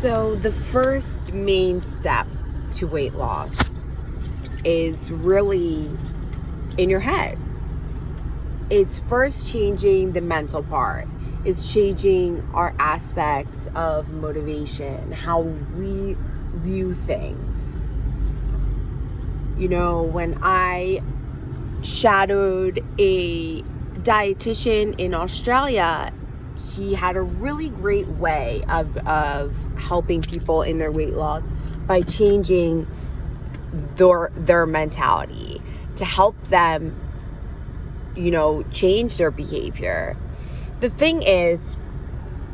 So, the first main step to weight loss is really in your head. It's first changing the mental part. It's changing our aspects of motivation, how we view things. You know, when I shadowed a dietitian in Australia, he had a really great way of, of helping people in their weight loss by changing their their mentality to help them you know change their behavior. The thing is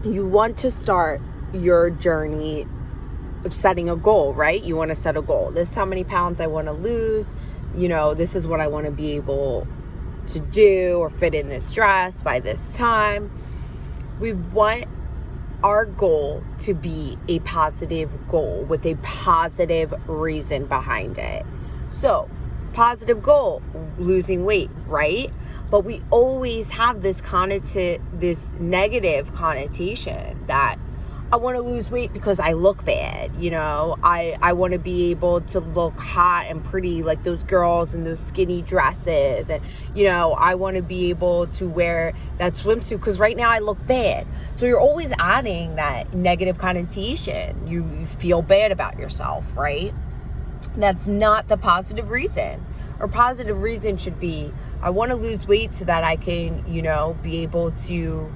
you want to start your journey of setting a goal right? You want to set a goal. This is how many pounds i want to lose. You know this is what i want to be able to do or fit in this dress by this time we want our goal to be a positive goal with a positive reason behind it. So, positive goal, losing weight, right? But we always have this connotation, this negative connotation that I want to lose weight because I look bad, you know. I I want to be able to look hot and pretty like those girls in those skinny dresses and you know, I want to be able to wear that swimsuit cuz right now I look bad. So you're always adding that negative connotation. You, you feel bad about yourself, right? That's not the positive reason. Or positive reason should be I want to lose weight so that I can, you know, be able to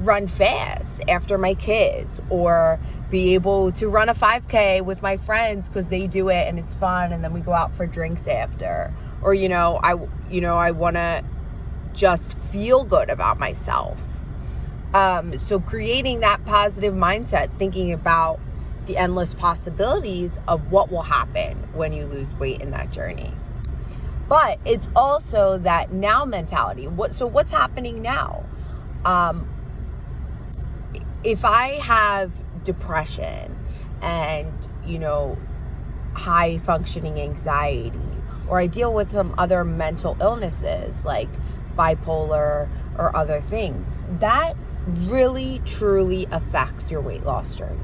run fast after my kids or be able to run a 5k with my friends because they do it and it's fun and then we go out for drinks after. Or you know i you know i want to just feel good about myself. Um, so creating that positive mindset thinking about the endless possibilities of what will happen when you lose weight in that journey. But it's also that now mentality. What so what's happening now? Um, if I have depression and, you know, high functioning anxiety, or I deal with some other mental illnesses like bipolar or other things, that really truly affects your weight loss journey.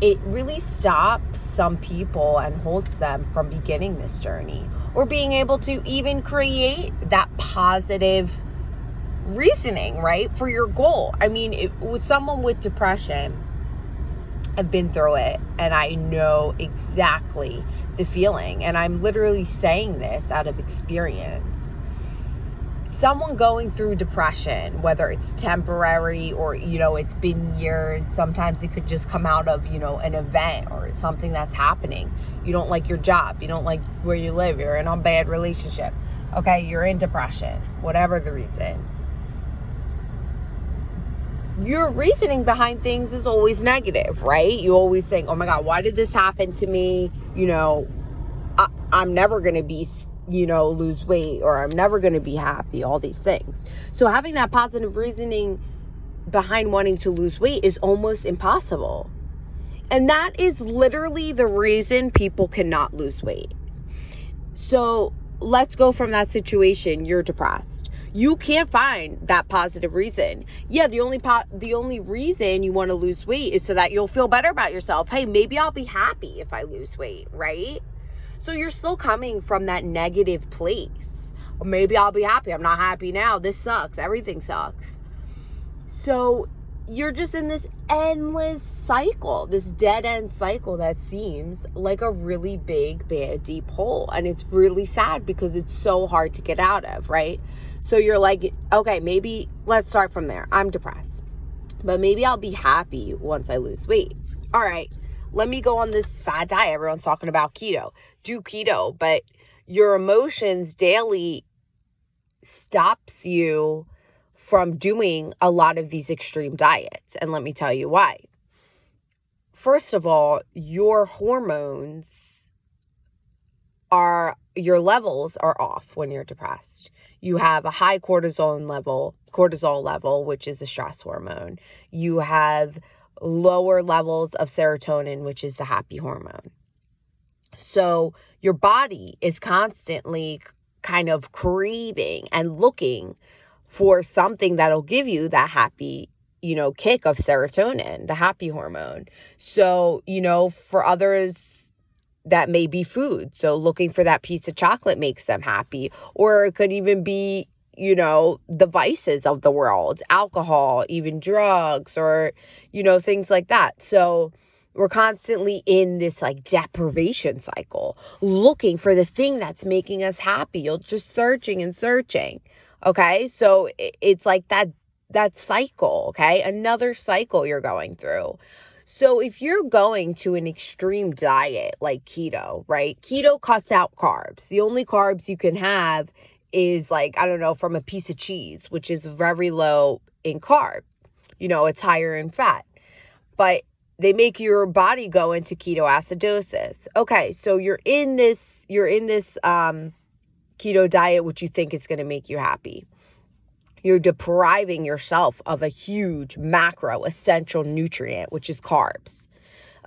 It really stops some people and holds them from beginning this journey or being able to even create that positive reasoning, right, for your goal. I mean, it, with someone with depression, I've been through it and I know exactly the feeling. And I'm literally saying this out of experience. Someone going through depression, whether it's temporary or, you know, it's been years, sometimes it could just come out of, you know, an event or something that's happening. You don't like your job, you don't like where you live, you're in a bad relationship. Okay, you're in depression, whatever the reason your reasoning behind things is always negative, right? You always think, oh my God, why did this happen to me? You know, I, am never going to be, you know, lose weight or I'm never going to be happy, all these things. So having that positive reasoning behind wanting to lose weight is almost impossible. And that is literally the reason people cannot lose weight. So let's go from that situation. You're depressed you can't find that positive reason. Yeah, the only po- the only reason you want to lose weight is so that you'll feel better about yourself. Hey, maybe I'll be happy if I lose weight, right? So you're still coming from that negative place. Maybe I'll be happy. I'm not happy now. This sucks. Everything sucks. So you're just in this endless cycle, this dead end cycle that seems like a really big, bad, deep hole. And it's really sad because it's so hard to get out of, right? So you're like, okay, maybe let's start from there. I'm depressed, but maybe I'll be happy once I lose weight. All right, let me go on this fat diet. Everyone's talking about keto. Do keto, but your emotions daily stops you from doing a lot of these extreme diets. And let me tell you why. First of all, your hormones are, your levels are off when you're depressed. You have a high cortisol level, cortisol level, which is a stress hormone. You have lower levels of serotonin, which is the happy hormone. So your body is constantly kind of craving and looking for something that'll give you that happy you know, kick of serotonin, the happy hormone. So, you know, for others, that may be food. So, looking for that piece of chocolate makes them happy. Or it could even be, you know, the vices of the world, alcohol, even drugs, or, you know, things like that. So, we're constantly in this like deprivation cycle, looking for the thing that's making us happy. You're just searching and searching. Okay. So it's like that that cycle, okay? Another cycle you're going through. So if you're going to an extreme diet like keto, right? Keto cuts out carbs. The only carbs you can have is like, I don't know, from a piece of cheese, which is very low in carb. You know, it's higher in fat. But they make your body go into ketoacidosis. Okay, so you're in this you're in this um keto diet which you think is going to make you happy you're depriving yourself of a huge macro essential nutrient, which is carbs.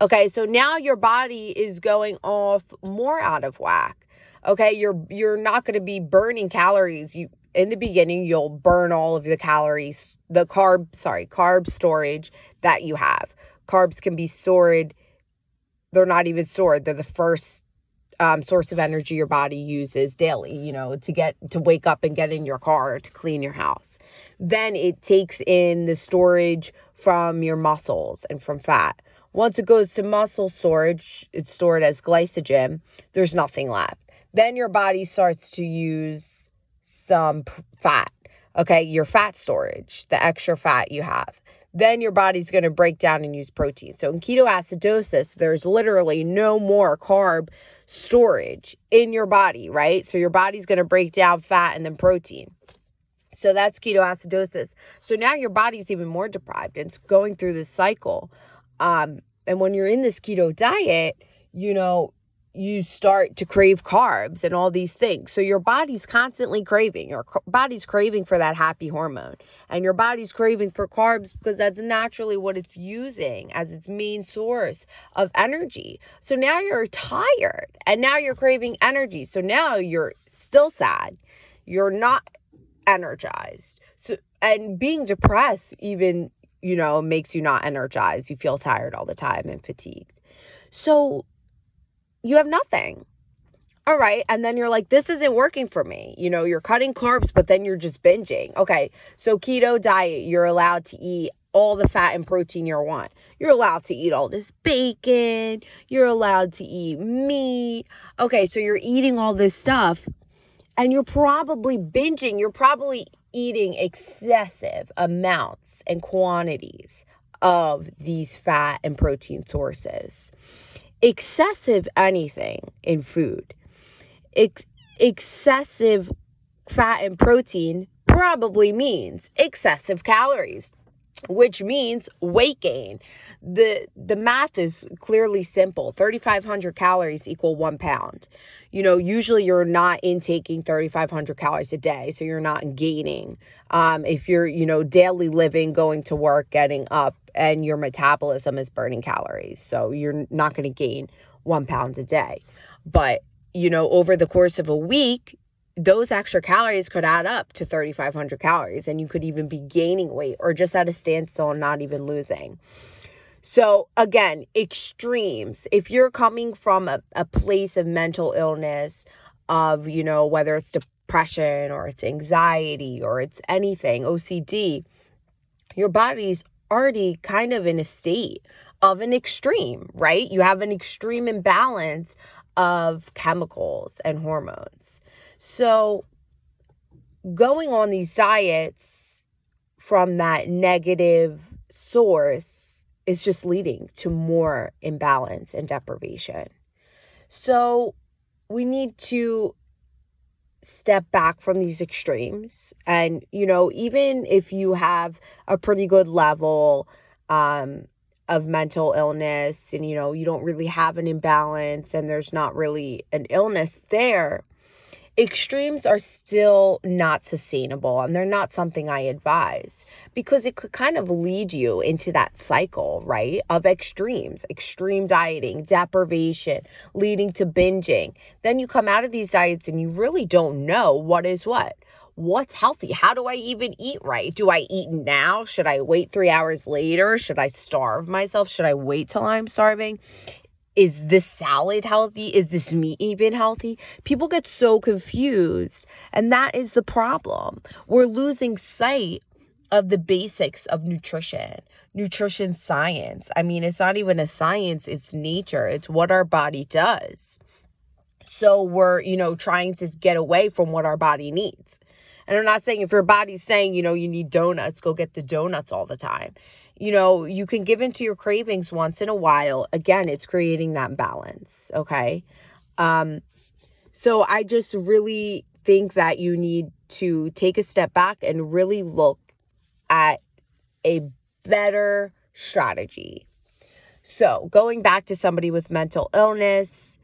Okay, so now your body is going off more out of whack. Okay, you're you're not going to be burning calories. You in the beginning you'll burn all of the calories, the carb, sorry, carb storage that you have. Carbs can be stored they're not even stored. They're the first um, source of energy your body uses daily, you know, to get to wake up and get in your car to clean your house. Then it takes in the storage from your muscles and from fat. Once it goes to muscle storage, it's stored as glycogen. There's nothing left. Then your body starts to use some fat. Okay, your fat storage, the extra fat you have then your body's going to break down and use protein. So in ketoacidosis, there's literally no more carb storage in your body, right? So your body's going to break down fat and then protein. So that's ketoacidosis. So now your body's even more deprived. And it's going through this cycle. Um, and when you're in this keto diet, you know, you start to crave carbs and all these things. So your body's constantly craving. Your body's craving for that happy hormone. And your body's craving for carbs because that's naturally what it's using as its main source of energy. So now you're tired and now you're craving energy. So now you're still sad. You're not energized. So and being depressed even, you know, makes you not energized. You feel tired all the time and fatigued. So you have nothing. All right. And then you're like, this isn't working for me. You know, you're cutting carbs, but then you're just binging. Okay. So, keto diet, you're allowed to eat all the fat and protein you want. You're allowed to eat all this bacon. You're allowed to eat meat. Okay. So, you're eating all this stuff and you're probably binging. You're probably eating excessive amounts and quantities of these fat and protein sources excessive anything in food, ex- excessive fat and protein probably means excessive calories which means weight gain. The the math is clearly simple. 3500 calories equal 1 pound. You know, usually you're not intaking 3500 calories a day, so you're not gaining. Um, if you're, you know, daily living, going to work, getting up and your metabolism is burning calories. So you're not going to gain 1 pound a day. But, you know, over the course of a week, those extra calories could add up to 3,500 calories, and you could even be gaining weight or just at a standstill and not even losing. So, again, extremes. If you're coming from a, a place of mental illness, of, you know, whether it's depression or it's anxiety or it's anything, OCD, your body's already kind of in a state of an extreme, right? You have an extreme imbalance of chemicals and hormones. So, going on these diets from that negative source is just leading to more imbalance and deprivation. So, we need to step back from these extremes. And, you know, even if you have a pretty good level um, of mental illness and, you know, you don't really have an imbalance and there's not really an illness there, extremes are still not sustainable and they're not something I advise because it could kind of lead you into that cycle, right? Of extremes, extreme dieting, deprivation, leading to binging. Then you come out of these diets and you really don't know what is what. what's healthy? How do I even eat right? Do I eat now? Should I wait three hours later? Should I starve myself? Should I wait till I'm starving? Is this salad healthy? Is this meat even healthy? People get so confused. And that is the problem. We're losing sight of the basics of nutrition, nutrition science. I mean, it's not even a science, it's nature, it's what our body does. So we're, you know, trying to get away from what our body needs. And I'm not saying if your body's saying, you know, you need donuts, go get the donuts all the time. You know, you can give into your cravings once in a while. Again, it's creating that balance. Okay. Um, so I just really think that you need to take a step back and really look at a better strategy. So, going back to somebody with mental illness,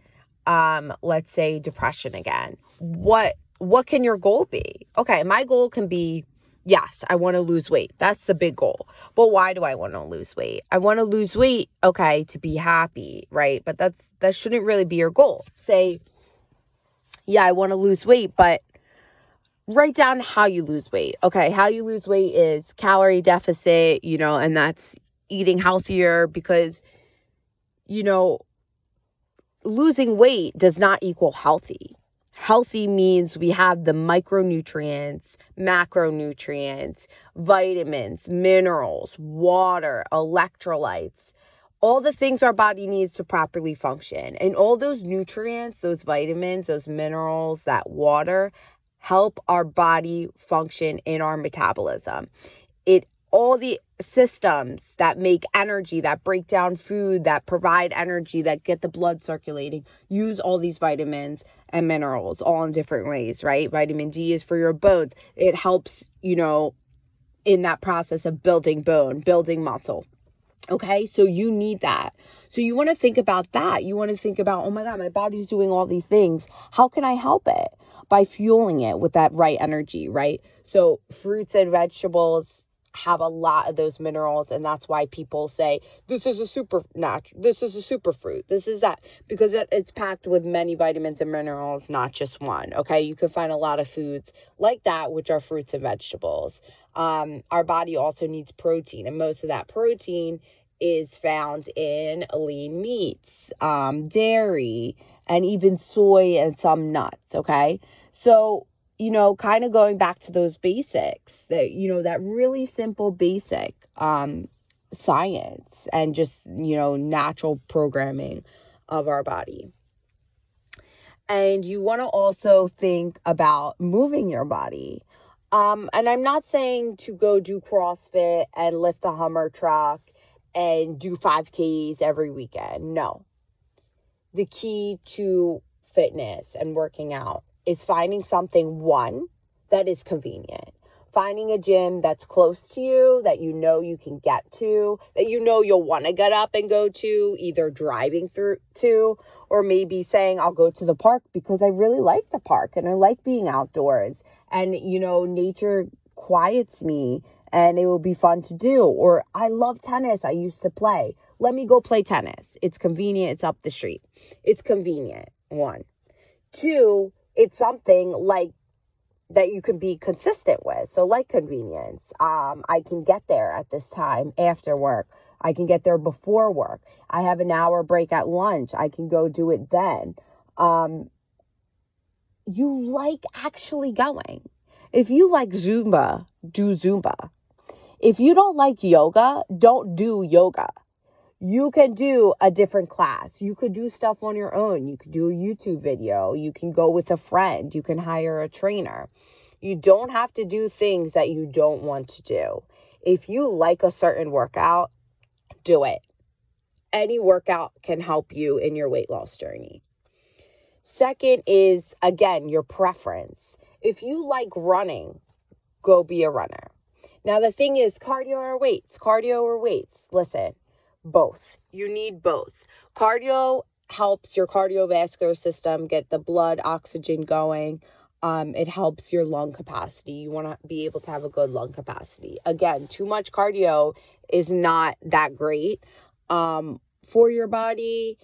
um let's say depression again. What what can your goal be? Okay, my goal can be yes, I want to lose weight. That's the big goal. But why do I want to lose weight? I want to lose weight, okay, to be happy, right? But that's that shouldn't really be your goal. Say yeah, I want to lose weight, but write down how you lose weight. Okay, how you lose weight is calorie deficit, you know, and that's eating healthier because you know, losing weight does not equal healthy. Healthy means we have the micronutrients, macronutrients, vitamins, minerals, water, electrolytes, all the things our body needs to properly function. And all those nutrients, those vitamins, those minerals, that water help our body function in our metabolism. It all the systems that make energy, that break down food, that provide energy, that get the blood circulating, use all these vitamins and minerals all in different ways, right? Vitamin D is for your bones. It helps, you know, in that process of building bone, building muscle. Okay, so you need that. So you want to think about that. You want to think about, oh my God, my body's doing all these things. How can I help it? By fueling it with that right energy, right? So fruits and vegetables, have a lot of those minerals and that's why people say this is a super natural this is a super fruit this is that because it, it's packed with many vitamins and minerals not just one okay? You can find a lot of foods like that which are fruits and vegetables. Um, our body also needs protein and most of that protein is found in lean meats um, dairy and even soy and some nuts okay? So you know, kind of going back to those basics that, you know, that really simple basic um, science and just, you know, natural programming of our body. And you want to also think about moving your body. Um, and I'm not saying to go do CrossFit and lift a Hummer truck and do 5Ks every weekend. No. The key to fitness and working out is finding something one that is convenient. Finding a gym that's close to you that you know you can get to that you know you'll want to get up and go to either driving through to or maybe saying I'll go to the park because I really like the park and I like being outdoors. And you know nature quiets me and it will be fun to do. Or I love tennis I used to play. Let me go play tennis. It's convenient it's up the street. It's convenient one. Two it's something like that you can be consistent with. So like convenience. Um, I can get there at this time after work. I can get there before work. I have an hour break at lunch. I can go do it then. Um, you like actually going. If you like Zumba, do Zumba. If you don't like yoga, don't do yoga you can do a different class. You could do stuff on your own. You could do a YouTube video. You can go with a friend. You can hire a trainer. You don't have to do things that you don't want to do. If you like a certain workout, do it. Any workout can help you in your weight loss journey. Second is, again, your preference. If you like running, go be a runner. Now, the thing is, cardio or weights, cardio or weights. Listen, both. You need both. Cardio helps your cardiovascular system get the blood oxygen going. Um, it helps your lung capacity. You want to be able to have a good lung capacity. Again, too much cardio is not that great um, for your body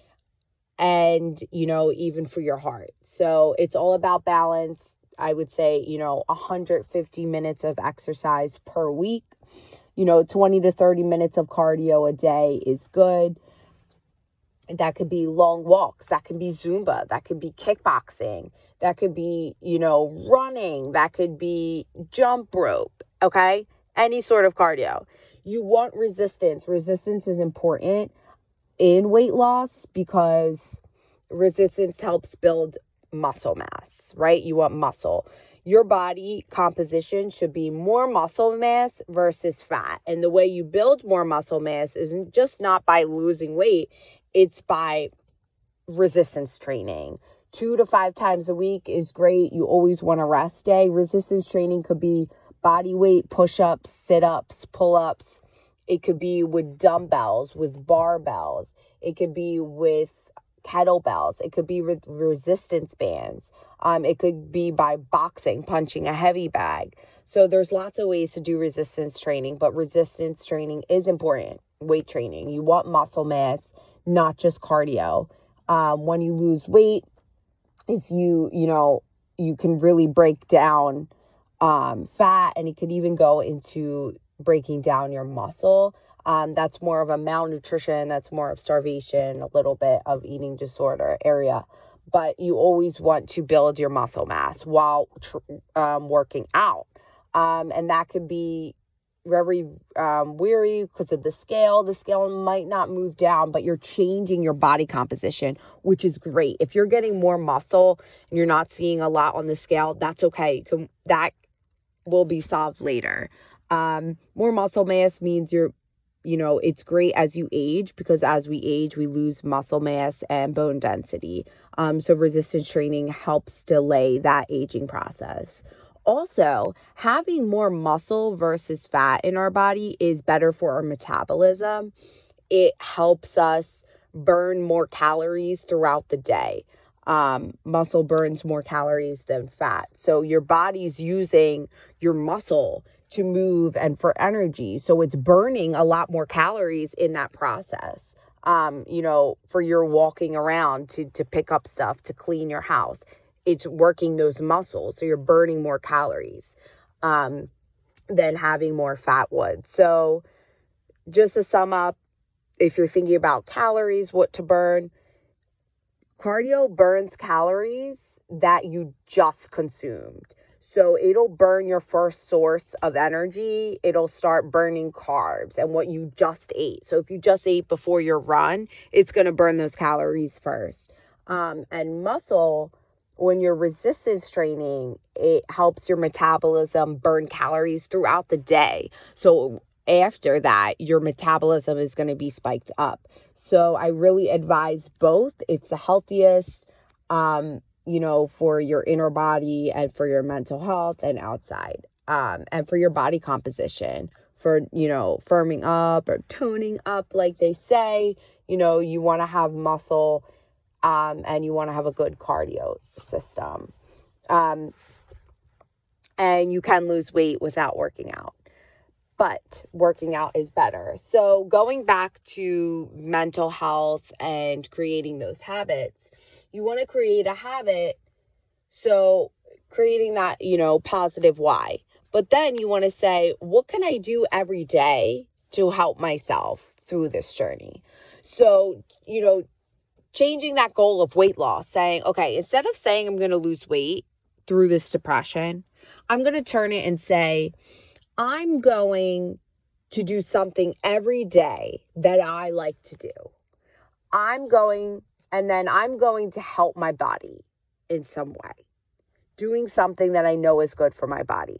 and, you know, even for your heart. So it's all about balance. I would say, you know, 150 minutes of exercise per week. You know, 20 to 30 minutes of cardio a day is good. That could be long walks, that could be Zumba, that could be kickboxing, that could be, you know, running, that could be jump rope, okay? Any sort of cardio. You want resistance. Resistance is important in weight loss because resistance helps build muscle mass, right? You want muscle. Your body composition should be more muscle mass versus fat. And the way you build more muscle mass isn't just not by losing weight, it's by resistance training. Two to five times a week is great. You always want a rest day. Resistance training could be body weight push ups, sit ups, pull ups. It could be with dumbbells, with barbells. It could be with kettlebells. It could be resistance bands. Um, it could be by boxing, punching a heavy bag. So there's lots of ways to do resistance training, but resistance training is important. Weight training. You want muscle mass, not just cardio. Um, when you lose weight, if you, you know, you can really break down um, fat and it could even go into breaking down your muscle. Um, that's more of a malnutrition, that's more of starvation, a little bit of eating disorder area. But you always want to build your muscle mass while tr- um, working out. Um, and that could be very um, weary because of the scale. The scale might not move down, but you're changing your body composition, which is great. If you're getting more muscle and you're not seeing a lot on the scale, that's okay. Can, that will be solved later. Um, more muscle mass means you're you know, it's great as you age because as we age, we lose muscle mass and bone density. Um, so resistance training helps delay that aging process. Also, having more muscle versus fat in our body is better for our metabolism. It helps us burn more calories throughout the day. Um, muscle burns more calories than fat. So your body's using your muscle to move and for energy. So it's burning a lot more calories in that process. Um, you know, for your walking around to to pick up stuff, to clean your house. It's working those muscles. So you're burning more calories um, than having more fat would. So just to sum up, if you're thinking about calories, what to burn, cardio burns calories that you just consumed. So it'll burn your first source of energy. It'll start burning carbs and what you just ate. So if you just ate before your run, it's going to burn those calories first. Um, and muscle, when you're resistance training, it helps your metabolism burn calories throughout the day. So after that, your metabolism is going to be spiked up. So I really advise both. It's the healthiest. Um, you know, for your inner body and for your mental health and outside, um, and for your body composition, for, you know, firming up or toning up, like they say. You know, you want to have muscle um, and you want to have a good cardio system. Um, and you can lose weight without working out but working out is better. So, going back to mental health and creating those habits, you want to create a habit. So, creating that, you know, positive why. But then you want to say, what can I do every day to help myself through this journey? So, you know, changing that goal of weight loss, saying, okay, instead of saying I'm going to lose weight through this depression, I'm going to turn it and say, I'm going to do something every day that I like to do. I'm going, and then I'm going to help my body in some way, doing something that I know is good for my body.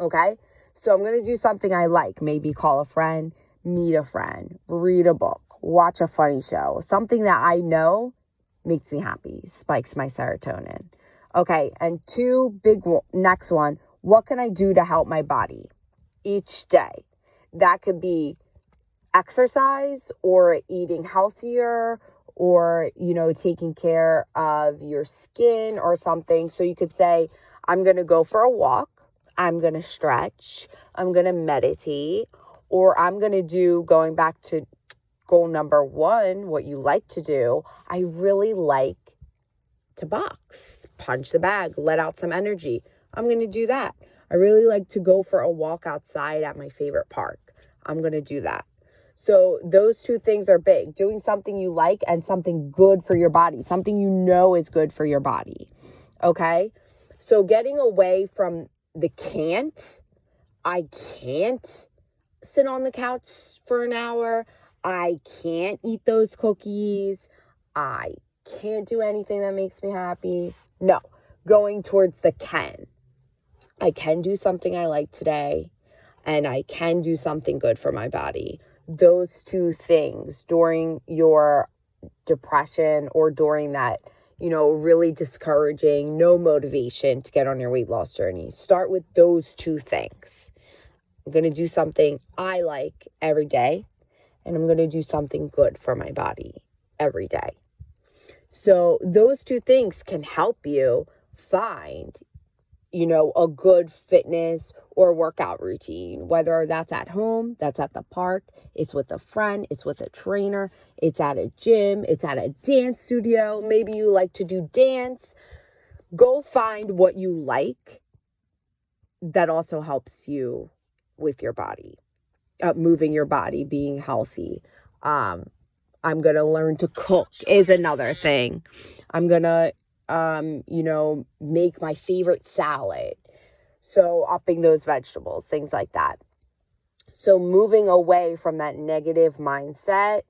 Okay? So I'm going to do something I like. Maybe call a friend, meet a friend, read a book, watch a funny show, something that I know makes me happy, spikes my serotonin. Okay, and two big next one, what can I do to help my body each day? That could be exercise or eating healthier or, you know, taking care of your skin or something. So you could say, I'm going to go for a walk. I'm going to stretch. I'm going to meditate. Or I'm going to do, going back to goal number one, what you like to do. I really like to box, punch the bag, let out some energy. I'm going to do that. I really like to go for a walk outside at my favorite park. I'm going to do that. So, those two things are big doing something you like and something good for your body, something you know is good for your body. Okay. So, getting away from the can't, I can't sit on the couch for an hour. I can't eat those cookies. I can't do anything that makes me happy. No, going towards the can. I can do something I like today and I can do something good for my body. Those two things during your depression or during that, you know, really discouraging, no motivation to get on your weight loss journey. Start with those two things. I'm going to do something I like every day, and I'm going to do something good for my body every day. So, those two things can help you find, you know, a good fitness or workout routine, whether that's at home, that's at the park, it's with a friend, it's with a trainer, it's at a gym, it's at a dance studio. Maybe you like to do dance. Go find what you like that also helps you with your body, uh, moving your body, being healthy. Um, I'm going to learn to cook is another thing. I'm going to, um, you know, make my favorite salad. So, upping those vegetables, things like that. So, moving away from that negative mindset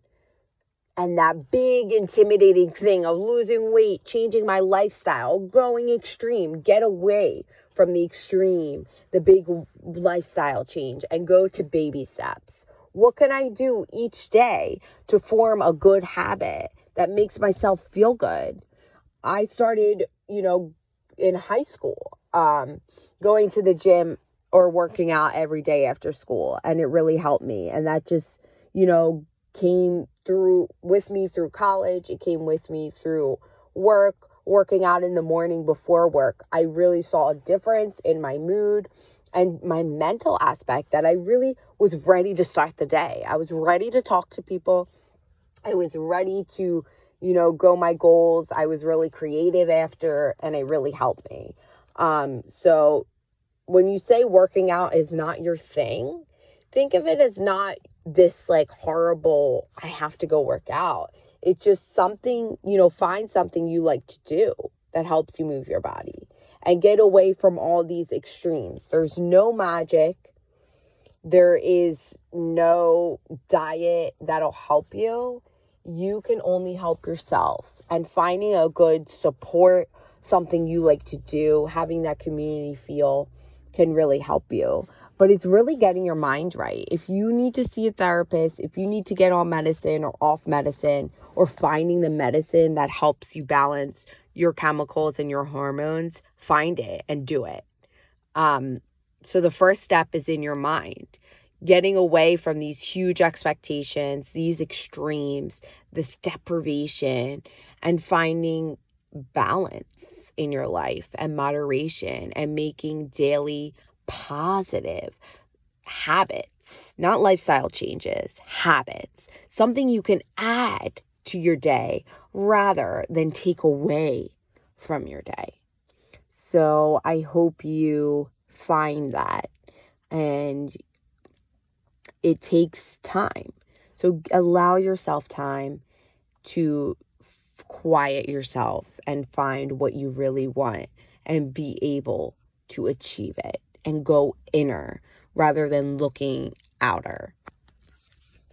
and that big intimidating thing of losing weight, changing my lifestyle, going extreme, get away from the extreme, the big lifestyle change, and go to baby steps. What can I do each day to form a good habit that makes myself feel good? I started, you know, in high school, um, going to the gym or working out every day after school, and it really helped me. And that just, you know, came through with me through college, it came with me through work, working out in the morning before work. I really saw a difference in my mood and my mental aspect that I really was ready to start the day. I was ready to talk to people. I was ready to, you know, go my goals. I was really creative after and it really helped me. Um so when you say working out is not your thing, think of it as not this like horrible I have to go work out. It's just something, you know, find something you like to do that helps you move your body and get away from all these extremes. There's no magic. There is no diet that'll help you. You can only help yourself. And finding a good support, something you like to do, having that community feel can really help you. But it's really getting your mind right. If you need to see a therapist, if you need to get on medicine or off medicine, or finding the medicine that helps you balance your chemicals and your hormones, find it and do it. Um, so the first step is in your mind, getting away from these huge expectations, these extremes, this deprivation, and finding balance in your life and moderation and making daily positive habits, not lifestyle changes, habits, something you can add to your day rather than take away from your day. So I hope you find that. And it takes time. So allow yourself time to quiet yourself and find what you really want and be able to achieve it and go inner rather than looking outer.